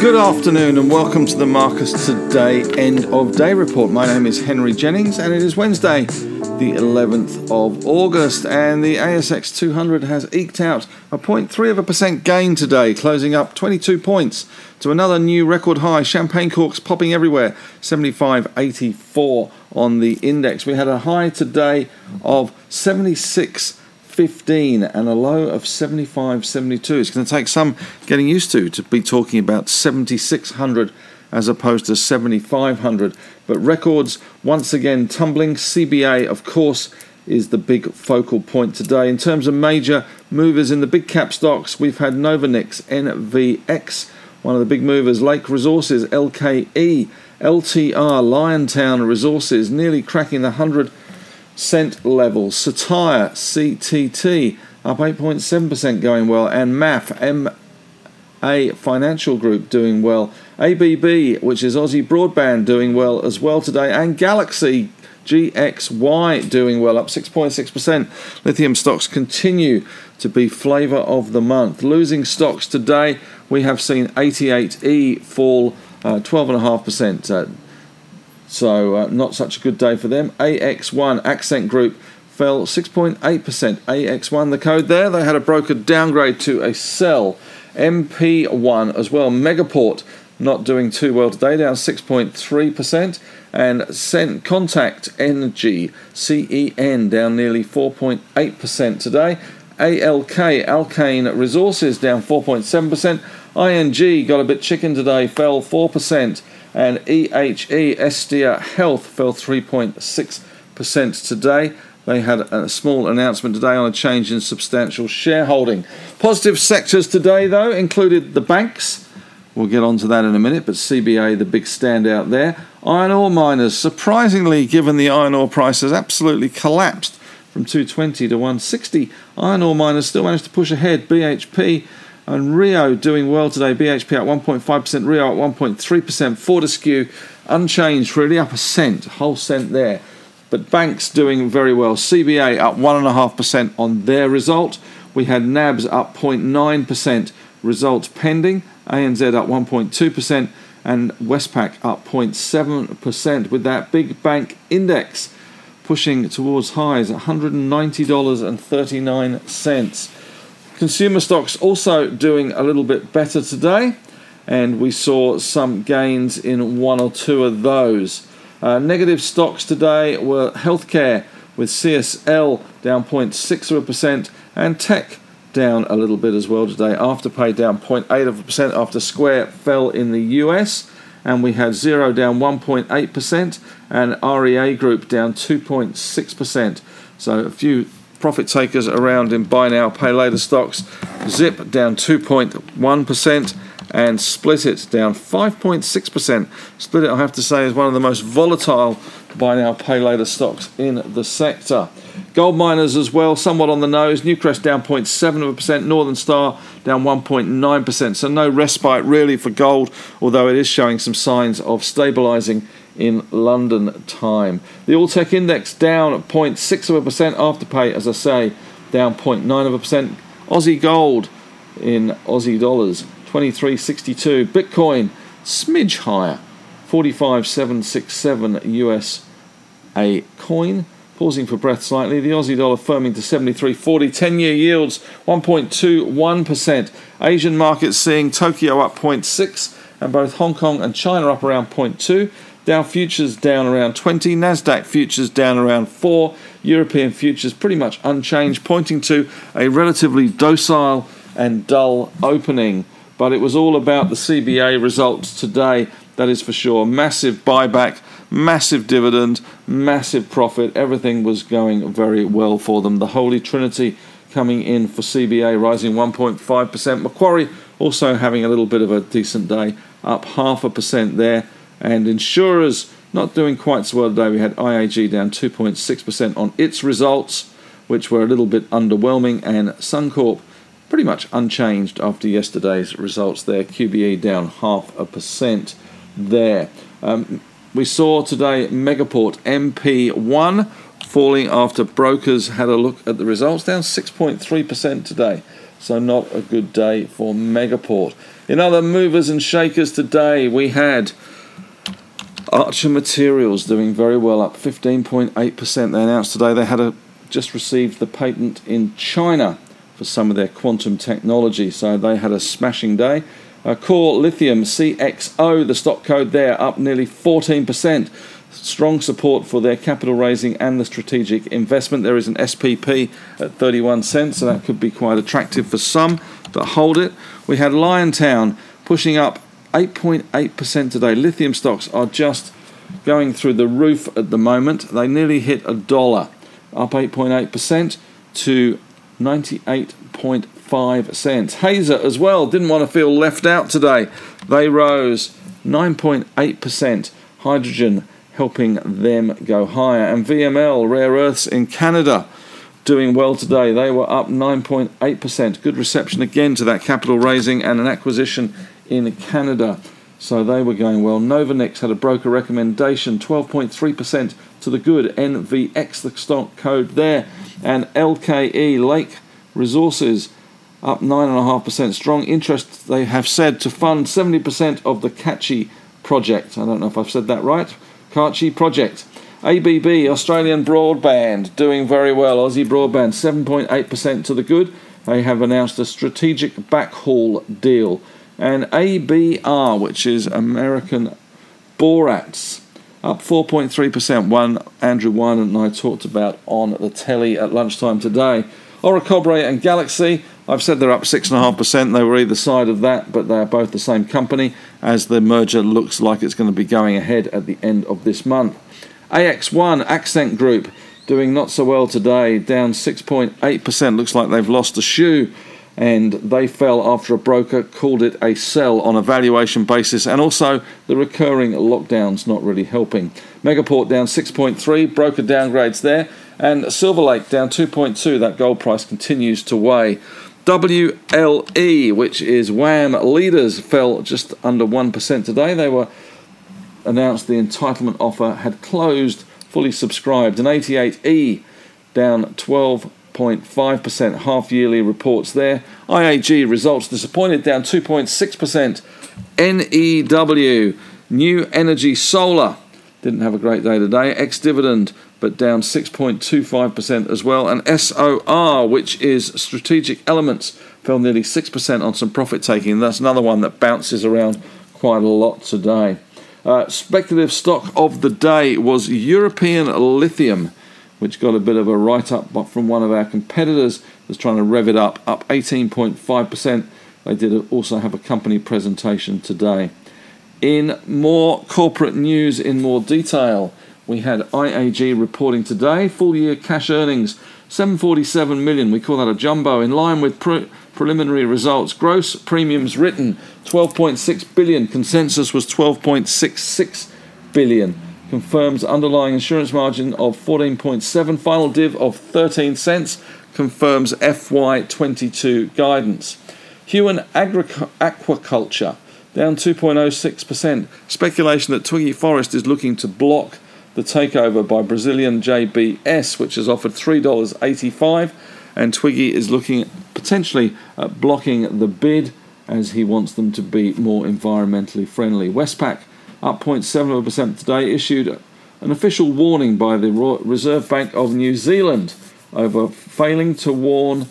Good afternoon and welcome to the Marcus Today End of Day Report. My name is Henry Jennings and it is Wednesday, the 11th of August, and the ASX 200 has eked out a 0.3 of a percent gain today, closing up 22 points to another new record high. Champagne corks popping everywhere, 75.84 on the index. We had a high today of 76. 15 and a low of 75.72. It's going to take some getting used to to be talking about 7600 as opposed to 7500. But records once again tumbling. CBA, of course, is the big focal point today. In terms of major movers in the big cap stocks, we've had Novonix, NVX, one of the big movers, Lake Resources, LKE, LTR, Liontown Resources, nearly cracking the 100 cent level. Cettire, CTT, up 8.7% going well. And MAF, MA Financial Group, doing well. ABB, which is Aussie Broadband, doing well as well today. And Galaxy, GXY, doing well, up 6.6%. Lithium stocks continue to be flavour of the month. Losing stocks today, we have seen 88E fall uh, 12.5%. Uh, so, uh, not such a good day for them. AX1, Accent Group, fell 6.8%. AX1, the code there, they had a broker downgrade to a sell. MP1 as well. Megaport not doing too well today, down 6.3%. And Cent Contact Energy, CEN, down nearly 4.8% today. ALK, Alkane Resources, down 4.7%. ING got a bit chicken today, fell 4% and EHE Estia Health fell 3.6% today. They had a small announcement today on a change in substantial shareholding. Positive sectors today, though, included the banks. We'll get on to that in a minute, but CBA, the big standout there. Iron ore miners, surprisingly, given the iron ore price has absolutely collapsed from 220 to 160, iron ore miners still managed to push ahead. BHP and Rio doing well today. BHP at 1.5%, Rio at 1.3%. Fortescue unchanged, really up a cent, whole cent there. But banks doing very well. CBA up 1.5% on their result. We had NABs up 0.9%, results pending. ANZ up 1.2%, and Westpac up 0.7%, with that big bank index pushing towards highs at $190.39. Consumer stocks also doing a little bit better today, and we saw some gains in one or two of those. Uh, negative stocks today were healthcare with CSL down 0.6% and tech down a little bit as well today. Afterpay down 0.8% after Square fell in the US. And we had Xero down 1.8% and REA Group down 2.6%. So a few profit takers around in buy now, pay later stocks. Zip down 2.1% and Splitit down 5.6%. Splitit, I have to say, is one of the most volatile buy now, pay later stocks in the sector. Gold miners as well, somewhat on the nose. Newcrest down 0.7%, Northern Star down 1.9%. So no respite really for gold, although it is showing some signs of stabilising in London time. The All Tech Index down 0.6 of a percent Afterpay, as I say, down 0.9 of a percent. Aussie Gold in Aussie dollars 23.62. Bitcoin smidge higher 45.767 US a coin. Pausing for breath slightly, the Aussie dollar firming to 73.40. 10 year yields 1.21%. Asian markets seeing Tokyo up 0.6 and both Hong Kong and China up around 0.2. Dow futures down around 20, Nasdaq futures down around 4, European futures pretty much unchanged, pointing to a relatively docile and dull opening. But it was all about the CBA results today, that is for sure. Massive buyback, massive dividend, massive profit. Everything was going very well for them. The Holy Trinity coming in for CBA, rising 1.5%. Macquarie also having a little bit of a decent day, up half a percent there. And insurers not doing quite so well today. We had IAG down 2.6% on its results, which were a little bit underwhelming, and Suncorp pretty much unchanged after yesterday's results there. QBE down half a percent there. Um, we saw today Megaport MP1 falling after brokers had a look at the results, down 6.3% today. so not a good day for Megaport. In other movers and shakers today, we had Archer Materials doing very well, up 15.8%. They announced today they had a, just received the patent in China for some of their quantum technology, so they had a smashing day. Uh, Core Lithium CXO, the stock code there, up nearly 14%. Strong support for their capital raising and the strategic investment. There is an SPP at 31 cents, so that could be quite attractive for some that hold it. We had Liontown pushing up 8.8% today. Lithium stocks are just going through the roof at the moment. They nearly hit a dollar, up 8.8% to 98.5 cents. Hazer as well didn't want to feel left out today. They rose 9.8%. Hydrogen helping them go higher. And VML, rare earths in Canada, doing well today. They were up 9.8%. Good reception again to that capital raising and an acquisition in Canada. So they were going well. Novonix had a broker recommendation, 12.3% to the good. NVX, the stock code there. And LKE, Lake Resources, up 9.5%. Strong interest, they have said, to fund 70% of the Kachi project. I don't know if I've said that right. Kachi project. ABB, Australian Broadband, doing very well. Aussie Broadband, 7.8% to the good. They have announced a strategic backhaul deal and ABR, which is American Borates, up 4.3%. One Andrew Wine and I talked about on the telly at lunchtime today. Orocobre and Galaxy, I've said they're up 6.5%. They were either side of that, but they are both the same company as the merger looks like it's going to be going ahead at the end of this month. AX1, Accent Group, doing not so well today, down 6.8%. Looks like they've lost a shoe and they fell after a broker called it a sell on a valuation basis, and also the recurring lockdowns not really helping. Megaport down 6.3, broker downgrades there, and Silver Lake down 2.2. That gold price continues to weigh. WLE, which is WAM leaders, fell just under 1% today. They were announced the entitlement offer had closed, fully subscribed, and 88E down 12 0.5% half yearly reports there. IAG results disappointed, down 2.6%. NEW, New Energy Solar, didn't have a great day today. Ex dividend, but down 6.25% as well. And SOR, which is Strategic Elements, fell nearly 6% on some profit taking. That's another one that bounces around quite a lot today. Uh, speculative stock of the day was European Lithium which got a bit of a write up from one of our competitors that's trying to rev it up, up 18.5%. They did also have a company presentation today. In more corporate news, in more detail, we had IAG reporting today full year cash earnings 747 million. We call that a jumbo in line with pre- preliminary results. Gross premiums written 12.6 billion. Consensus was 12.66 billion confirms underlying insurance margin of 14.7, final div of 13 cents, confirms FY22 guidance. Huon Agri- Aquaculture down 2.06%. Speculation that Twiggy Forrest is looking to block the takeover by Brazilian JBS, which has offered $3.85, and Twiggy is looking potentially at blocking the bid as he wants them to be more environmentally friendly. Westpac up 0.7% today, issued an official warning by the Reserve Bank of New Zealand over failing to warn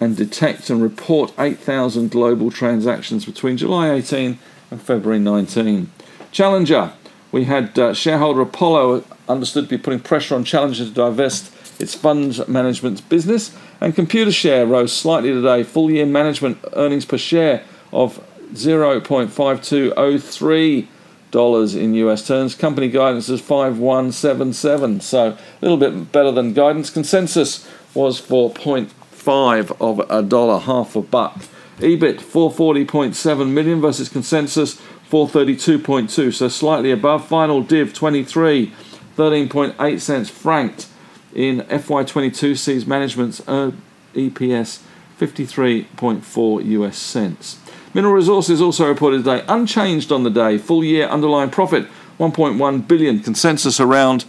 and detect and report 8,000 global transactions between July 18 and February 19. Challenger, we had uh, shareholder Apollo understood to be putting pressure on Challenger to divest its funds management business, and Computershare rose slightly today. Full year management earnings per share of 0.5203 dollars in US terms. Company guidance is 5177, so a little bit better than guidance. Consensus was for 0.5 of a dollar, half a buck. EBIT 440.7 million versus consensus 432.2, so slightly above. Final div 23, 13.8 cents franked in FY22 sees management's uh, EPS 53.4 US cents. Mineral Resources also reported today unchanged on the day. Full year underlying profit 1.1 billion. Consensus around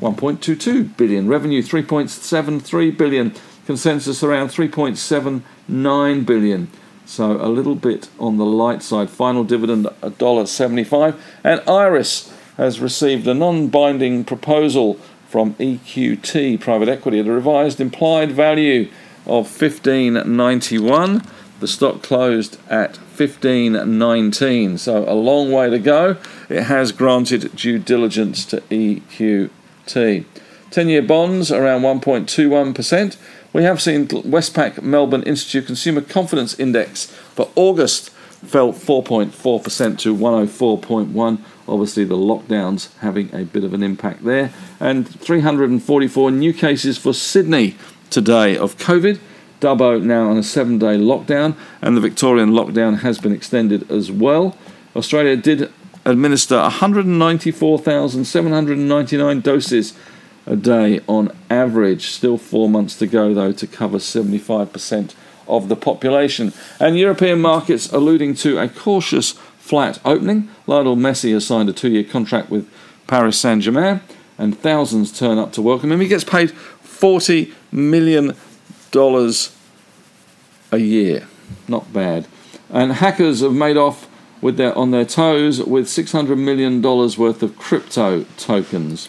1.22 billion. Revenue 3.73 billion. consensus around 3.79 billion. So a little bit on the light side. Final dividend $1.75. And Iress has received a non-binding proposal from EQT Private Equity at a revised implied value of 1591. The stock closed at 1519, so a long way to go. It has granted due diligence to EQT. 10 year bonds around 1.21%. We have seen Westpac Melbourne Institute Consumer Confidence Index for August fell 4.4% to 104.1. Obviously, the lockdowns having a bit of an impact there. And 344 new cases for Sydney today of COVID. Dubbo now on a seven day lockdown, and the Victorian lockdown has been extended as well. Australia did administer 194,799 doses a day on average. Still four months to go, though, to cover 75% of the population. And European markets alluding to a cautious flat opening. Lionel Messi has signed a two year contract with Paris Saint Germain, and thousands turn up to welcome him. He gets paid $40 million a year. Not bad. And hackers have made off with their on their toes with $600 million worth of crypto tokens.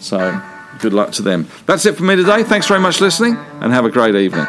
So good luck to them. That's it for me today. Thanks very much for listening and have a great evening.